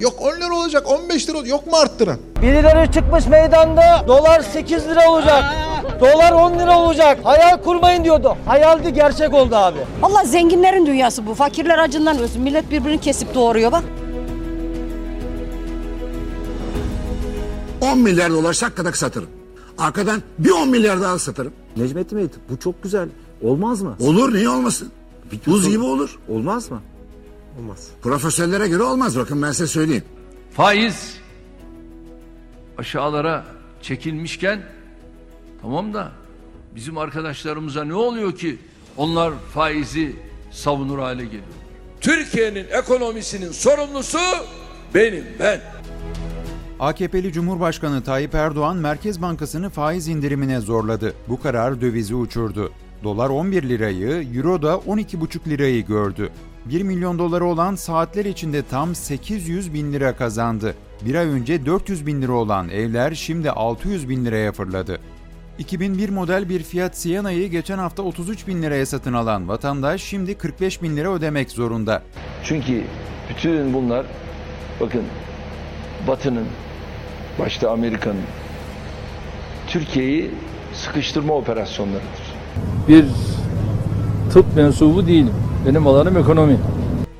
Yok 10 lira olacak 15 lira olacak. Yok mu arttıran? Birileri çıkmış meydanda dolar 8 lira olacak. Dolar 10 lira olacak. Hayal kurmayın diyordu. Hayaldi gerçek oldu abi. Allah zenginlerin dünyası bu. Fakirler acından ölsün. Millet birbirini kesip doğuruyor bak. 10 milyar dolar şakkadak satırım. Arkadan bir 10 milyar daha satarım. Necmettin Bey bu çok güzel. Olmaz mı? Olur niye olmasın? Buz gibi olur. Olmaz mı? Profesörlere göre olmaz bakın ben size söyleyeyim. Faiz aşağılara çekilmişken tamam da bizim arkadaşlarımıza ne oluyor ki onlar faizi savunur hale geliyor. Türkiye'nin ekonomisinin sorumlusu benim ben. AKP'li Cumhurbaşkanı Tayyip Erdoğan Merkez Bankası'nı faiz indirimine zorladı. Bu karar dövizi uçurdu. Dolar 11 lirayı, Euro da 12,5 lirayı gördü. 1 milyon doları olan saatler içinde tam 800 bin lira kazandı. Bir ay önce 400 bin lira olan evler şimdi 600 bin liraya fırladı. 2001 model bir Fiat Siena'yı geçen hafta 33 bin liraya satın alan vatandaş şimdi 45 bin lira ödemek zorunda. Çünkü bütün bunlar bakın Batı'nın başta Amerika'nın Türkiye'yi sıkıştırma operasyonlarıdır. Bir tıp mensubu değilim. Benim alanım ekonomi.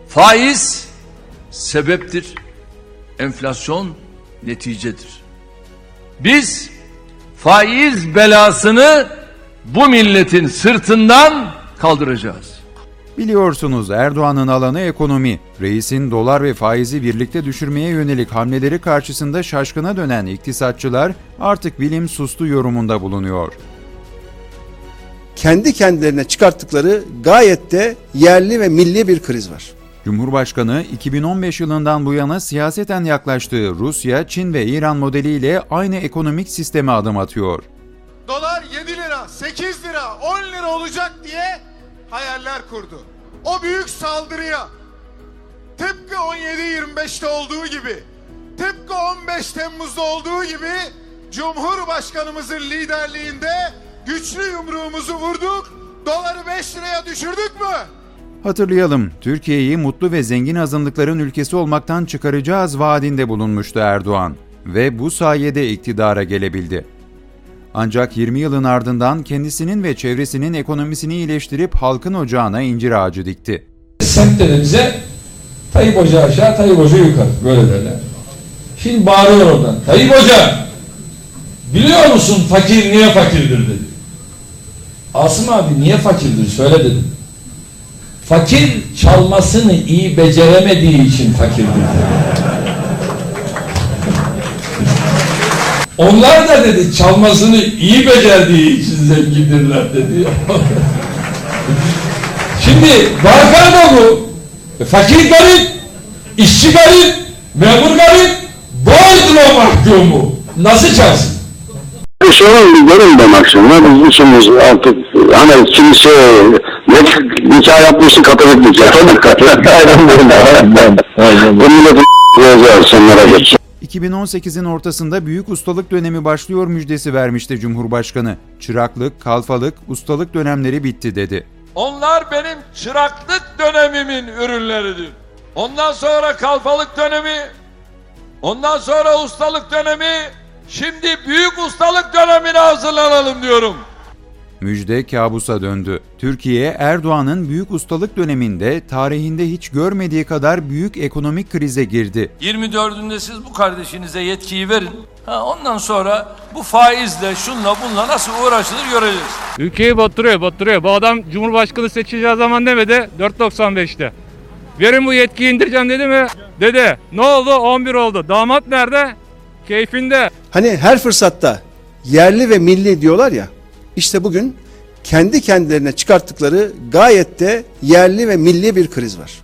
Faiz sebeptir. Enflasyon neticedir. Biz faiz belasını bu milletin sırtından kaldıracağız. Biliyorsunuz Erdoğan'ın alanı ekonomi. Reisin dolar ve faizi birlikte düşürmeye yönelik hamleleri karşısında şaşkına dönen iktisatçılar artık bilim sustu yorumunda bulunuyor. Kendi kendilerine çıkarttıkları gayet de yerli ve milli bir kriz var. Cumhurbaşkanı 2015 yılından bu yana siyaseten yaklaştığı Rusya, Çin ve İran modeliyle aynı ekonomik sisteme adım atıyor. Dolar 7 lira, 8 lira, 10 lira olacak diye hayaller kurdu. O büyük saldırıya tıpkı 17-25'te olduğu gibi, tıpkı 15 Temmuz'da olduğu gibi Cumhurbaşkanımızın liderliğinde güçlü yumruğumuzu vurduk, doları 5 liraya düşürdük mü? Hatırlayalım, Türkiye'yi mutlu ve zengin azınlıkların ülkesi olmaktan çıkaracağız vaadinde bulunmuştu Erdoğan ve bu sayede iktidara gelebildi. Ancak 20 yılın ardından kendisinin ve çevresinin ekonomisini iyileştirip halkın ocağına incir ağacı dikti. Bize Tayyip Hoca aşağı, Tayyip Hoca yukarı. Böyle derler. Şimdi bağırıyor oradan. Tayyip Hoca biliyor musun fakir niye fakirdir dedi. Asım abi niye fakirdir söyle dedim. Fakir çalmasını iyi beceremediği için fakirdir. Onlar da dedi çalmasını iyi becerdiği için zengindirler dedi. Şimdi vaka da bu. E, Fakir garip, işçi garip, memur garip, o mahkumu. Nasıl çalsın? Bir sorun görün ben akşamlar. Biz işimiz artık hani kimse ne nikah yapmışsın katolik nikah. Katolik katolik. Aynen böyle. Bu milletin koyacağız sonlara geç. 2018'in ortasında büyük ustalık dönemi başlıyor müjdesi vermişti Cumhurbaşkanı. Çıraklık, kalfalık, ustalık dönemleri bitti dedi. Onlar benim çıraklık dönemimin ürünleridir. Ondan sonra kalfalık dönemi, ondan sonra ustalık dönemi, şimdi büyük ustalık dönemine hazırlanalım diyorum. Müjde kabusa döndü. Türkiye Erdoğan'ın büyük ustalık döneminde tarihinde hiç görmediği kadar büyük ekonomik krize girdi. 24'ünde siz bu kardeşinize yetkiyi verin. Ha, ondan sonra bu faizle şunla bunla nasıl uğraşılır göreceğiz. Ülkeyi batırıyor, batırıyor. Bu adam Cumhurbaşkanı seçileceği zaman demedi, 4.95'te. Verin bu yetkiyi indireceğim dedi mi? Dedi. Ne oldu? 11 oldu. Damat nerede? Keyfinde. Hani her fırsatta yerli ve milli diyorlar ya. işte bugün kendi kendilerine çıkarttıkları gayet de yerli ve milli bir kriz var.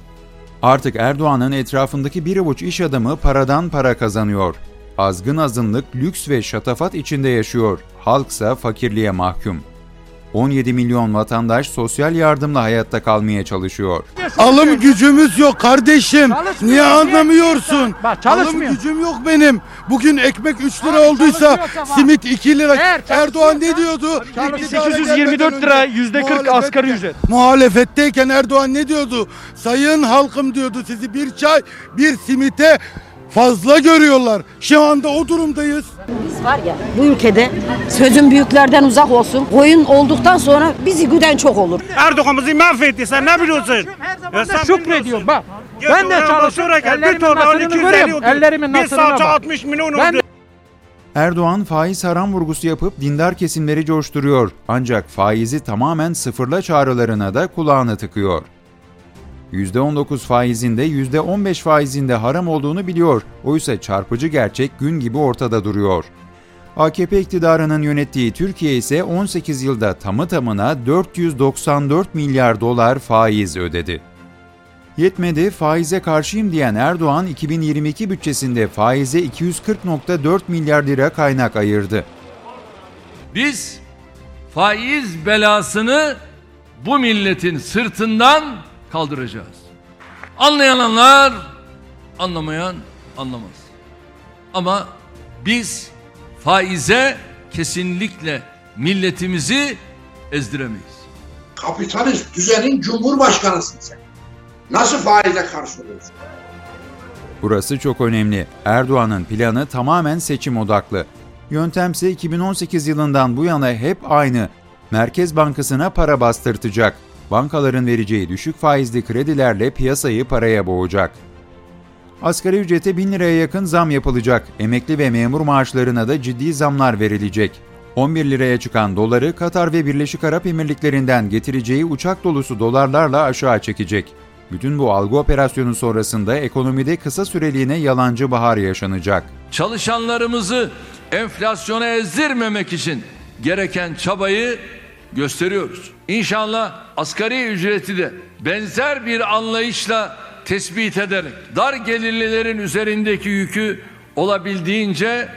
Artık Erdoğan'ın etrafındaki bir avuç iş adamı paradan para kazanıyor. Azgın azınlık lüks ve şatafat içinde yaşıyor. Halksa fakirliğe mahkum. 17 milyon vatandaş sosyal yardımla hayatta kalmaya çalışıyor. Alım gücümüz yok kardeşim. Niye anlamıyorsun? Bak, çalışmıyor. Alım gücüm yok benim. Bugün ekmek 3 lira olduysa simit 2 lira. Eğer Erdoğan ne diyordu? Çalış- İktidara 824 gelmeden lira, yüzde 40 muhalefette- asgari ücret. Muhalefetteyken Erdoğan ne diyordu? Sayın halkım diyordu sizi bir çay bir simite fazla görüyorlar. Şu anda o durumdayız. Biz var ya bu ülkede sözün büyüklerden uzak olsun. Koyun olduktan sonra bizi güden çok olur. Erdoğan bizi mahvetti sen ne biliyorsun? Ya sen Şükrediyorum bak. Ben de çalışıyorum. basura gel. Bir Ellerimin nasırını 250 görüyorum. oldu. Ellerimin nasırına bak. 60 milyon oldu. Ben Erdoğan faiz haram vurgusu yapıp dindar kesimleri coşturuyor. Ancak faizi tamamen sıfırla çağrılarına da kulağını tıkıyor. %19 faizinde %15 faizinde haram olduğunu biliyor. Oysa çarpıcı gerçek gün gibi ortada duruyor. AKP iktidarının yönettiği Türkiye ise 18 yılda tamı tamına 494 milyar dolar faiz ödedi. Yetmedi, faize karşıyım diyen Erdoğan 2022 bütçesinde faize 240.4 milyar lira kaynak ayırdı. Biz faiz belasını bu milletin sırtından kaldıracağız. Anlayan anlar, anlamayan anlamaz. Ama biz faize kesinlikle milletimizi ezdiremeyiz. Kapitalist düzenin cumhurbaşkanısın sen. Nasıl faize karşı oluyorsun? Burası çok önemli. Erdoğan'ın planı tamamen seçim odaklı. Yöntemse 2018 yılından bu yana hep aynı. Merkez Bankası'na para bastırtacak. Bankaların vereceği düşük faizli kredilerle piyasayı paraya boğacak. Asgari ücrete 1000 liraya yakın zam yapılacak. Emekli ve memur maaşlarına da ciddi zamlar verilecek. 11 liraya çıkan doları Katar ve Birleşik Arap Emirlikleri'nden getireceği uçak dolusu dolarlarla aşağı çekecek. Bütün bu algı operasyonu sonrasında ekonomide kısa süreliğine yalancı bahar yaşanacak. Çalışanlarımızı enflasyona ezdirmemek için gereken çabayı gösteriyoruz. İnşallah asgari ücreti de benzer bir anlayışla tespit ederek dar gelirlilerin üzerindeki yükü olabildiğince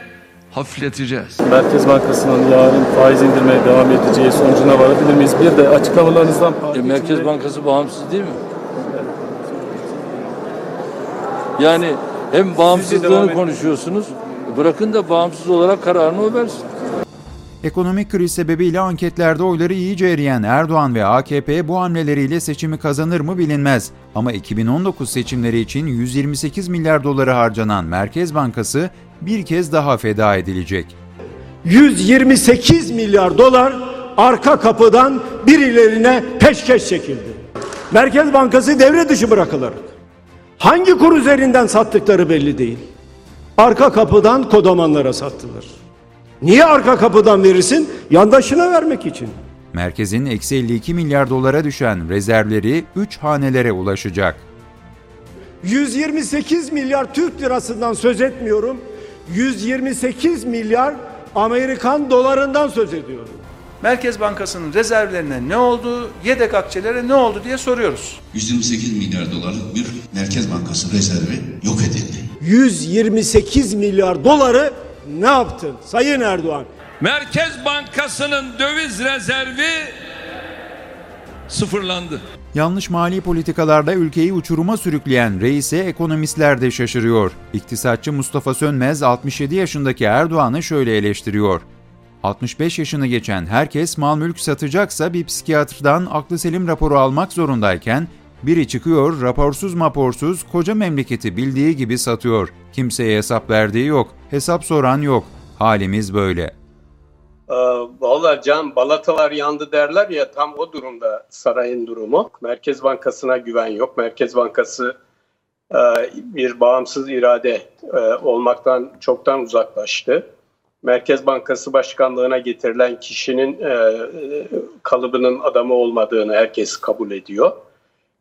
hafifleteceğiz. Merkez Bankası'nın yarın faiz indirmeye devam edeceği sonucuna varabilir miyiz? Bir de açıklamalarınızdan... E, Merkez Bankası bağımsız değil mi? Yani hem bağımsızlığını konuşuyorsunuz, bırakın da bağımsız olarak kararını o versin. Ekonomik kriz sebebiyle anketlerde oyları iyice eriyen Erdoğan ve AKP bu hamleleriyle seçimi kazanır mı bilinmez. Ama 2019 seçimleri için 128 milyar doları harcanan Merkez Bankası bir kez daha feda edilecek. 128 milyar dolar arka kapıdan birilerine peşkeş çekildi. Merkez Bankası devre dışı bırakılır. Hangi kur üzerinden sattıkları belli değil. Arka kapıdan kodamanlara sattılar. Niye arka kapıdan verirsin? Yandaşına vermek için. Merkezin eksi 52 milyar dolara düşen rezervleri 3 hanelere ulaşacak. 128 milyar Türk lirasından söz etmiyorum. 128 milyar Amerikan dolarından söz ediyorum. Merkez Bankası'nın rezervlerine ne oldu, yedek akçelere ne oldu diye soruyoruz. 128 milyar dolarlık bir Merkez Bankası rezervi yok edildi. 128 milyar doları ne yaptın Sayın Erdoğan? Merkez Bankası'nın döviz rezervi sıfırlandı. Yanlış mali politikalarla ülkeyi uçuruma sürükleyen reise ekonomistler de şaşırıyor. İktisatçı Mustafa Sönmez 67 yaşındaki Erdoğan'ı şöyle eleştiriyor. 65 yaşını geçen herkes mal mülk satacaksa bir psikiyatrdan aklı selim raporu almak zorundayken biri çıkıyor raporsuz maporsuz koca memleketi bildiği gibi satıyor. Kimseye hesap verdiği yok, hesap soran yok. Halimiz böyle. Ee, Valla can balatalar yandı derler ya tam o durumda sarayın durumu. Merkez Bankası'na güven yok. Merkez Bankası e, bir bağımsız irade e, olmaktan çoktan uzaklaştı. Merkez Bankası Başkanlığına getirilen kişinin e, kalıbının adamı olmadığını herkes kabul ediyor.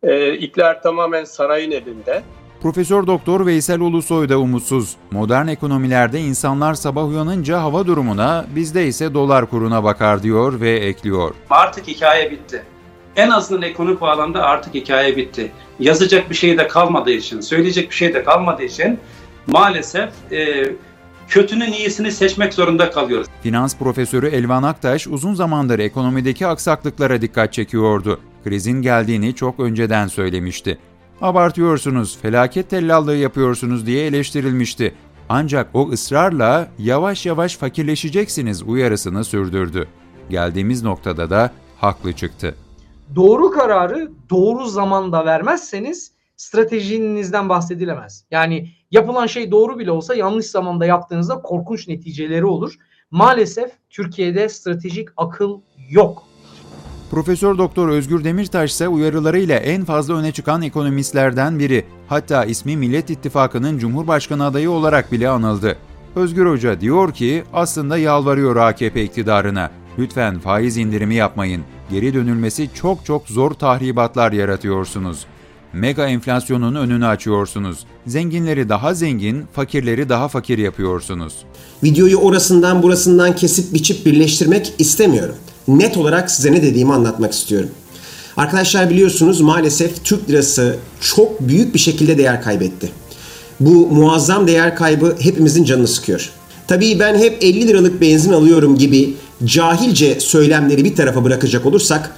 E, İkler tamamen sarayın elinde. Profesör Doktor Veysel Ulusoy da umutsuz. Modern ekonomilerde insanlar sabah uyanınca hava durumuna, bizde ise dolar kuruna bakar diyor ve ekliyor. Artık hikaye bitti. En azından ekonomik bağlamda artık hikaye bitti. Yazacak bir şey de kalmadığı için, söyleyecek bir şey de kalmadığı için maalesef e, kötünün iyisini seçmek zorunda kalıyoruz. Finans profesörü Elvan Aktaş uzun zamandır ekonomideki aksaklıklara dikkat çekiyordu. Krizin geldiğini çok önceden söylemişti. Abartıyorsunuz, felaket tellallığı yapıyorsunuz diye eleştirilmişti. Ancak o ısrarla yavaş yavaş fakirleşeceksiniz uyarısını sürdürdü. Geldiğimiz noktada da haklı çıktı. Doğru kararı doğru zamanda vermezseniz stratejinizden bahsedilemez. Yani yapılan şey doğru bile olsa yanlış zamanda yaptığınızda korkunç neticeleri olur. Maalesef Türkiye'de stratejik akıl yok. Profesör Doktor Özgür Demirtaş ise uyarılarıyla en fazla öne çıkan ekonomistlerden biri. Hatta ismi Millet İttifakı'nın Cumhurbaşkanı adayı olarak bile anıldı. Özgür Hoca diyor ki aslında yalvarıyor AKP iktidarına. Lütfen faiz indirimi yapmayın. Geri dönülmesi çok çok zor tahribatlar yaratıyorsunuz. Mega enflasyonun önünü açıyorsunuz. Zenginleri daha zengin, fakirleri daha fakir yapıyorsunuz. Videoyu orasından burasından kesip biçip birleştirmek istemiyorum. Net olarak size ne dediğimi anlatmak istiyorum. Arkadaşlar biliyorsunuz maalesef Türk lirası çok büyük bir şekilde değer kaybetti. Bu muazzam değer kaybı hepimizin canını sıkıyor. Tabii ben hep 50 liralık benzin alıyorum gibi cahilce söylemleri bir tarafa bırakacak olursak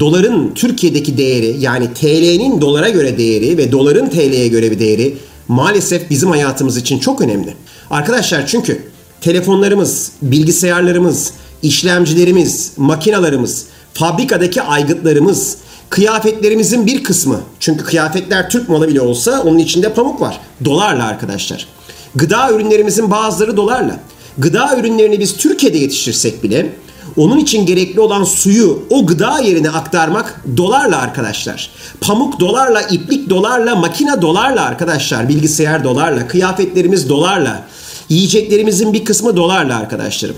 doların Türkiye'deki değeri yani TL'nin dolara göre değeri ve doların TL'ye göre bir değeri maalesef bizim hayatımız için çok önemli. Arkadaşlar çünkü telefonlarımız, bilgisayarlarımız, işlemcilerimiz, makinalarımız, fabrikadaki aygıtlarımız, kıyafetlerimizin bir kısmı çünkü kıyafetler Türk malı bile olsa onun içinde pamuk var. Dolarla arkadaşlar. Gıda ürünlerimizin bazıları dolarla. Gıda ürünlerini biz Türkiye'de yetiştirsek bile onun için gerekli olan suyu o gıda yerine aktarmak dolarla arkadaşlar. Pamuk dolarla, iplik dolarla, makine dolarla arkadaşlar. Bilgisayar dolarla, kıyafetlerimiz dolarla. Yiyeceklerimizin bir kısmı dolarla arkadaşlarım.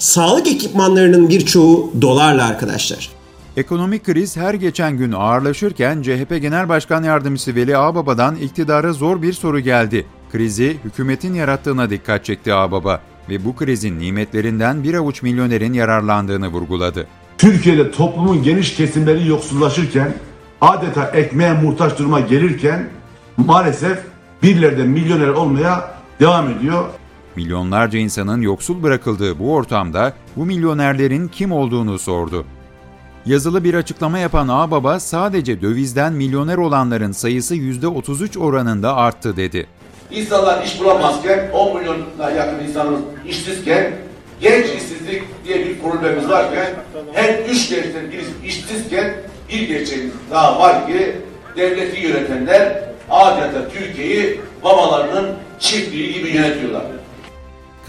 Sağlık ekipmanlarının birçoğu dolarla arkadaşlar. Ekonomik kriz her geçen gün ağırlaşırken CHP Genel Başkan Yardımcısı Veli Ağbaba'dan iktidara zor bir soru geldi. Krizi hükümetin yarattığına dikkat çekti Ağbaba ve bu krizin nimetlerinden bir avuç milyonerin yararlandığını vurguladı. Türkiye'de toplumun geniş kesimleri yoksullaşırken, adeta ekmeğe muhtaç duruma gelirken maalesef birileri de milyoner olmaya devam ediyor. Milyonlarca insanın yoksul bırakıldığı bu ortamda bu milyonerlerin kim olduğunu sordu. Yazılı bir açıklama yapan Ağbaba sadece dövizden milyoner olanların sayısı %33 oranında arttı dedi. İnsanlar iş bulamazken 10 milyona yakın insanımız işsizken genç işsizlik diye bir problemimiz varken her üç gençten birisi işsizken bir gerçeğimiz daha var ki devleti yönetenler adeta Türkiye'yi babalarının çiftliği gibi yönetiyorlar.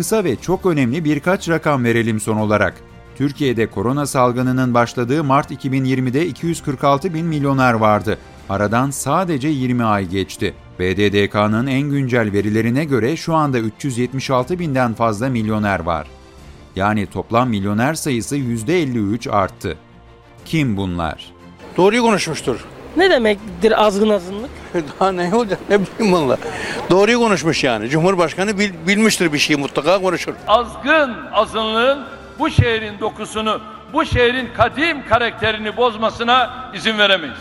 Kısa ve çok önemli birkaç rakam verelim son olarak. Türkiye'de korona salgınının başladığı Mart 2020'de 246 bin milyoner vardı. Aradan sadece 20 ay geçti. BDDK'nın en güncel verilerine göre şu anda 376 binden fazla milyoner var. Yani toplam milyoner sayısı %53 arttı. Kim bunlar? Doğruyu konuşmuştur. Ne demektir azgın azınlık? Daha ne olacak ne bileyim valla. Doğruyu konuşmuş yani. Cumhurbaşkanı bil, bilmiştir bir şeyi mutlaka konuşur. Azgın azınlığın bu şehrin dokusunu, bu şehrin kadim karakterini bozmasına izin veremeyiz.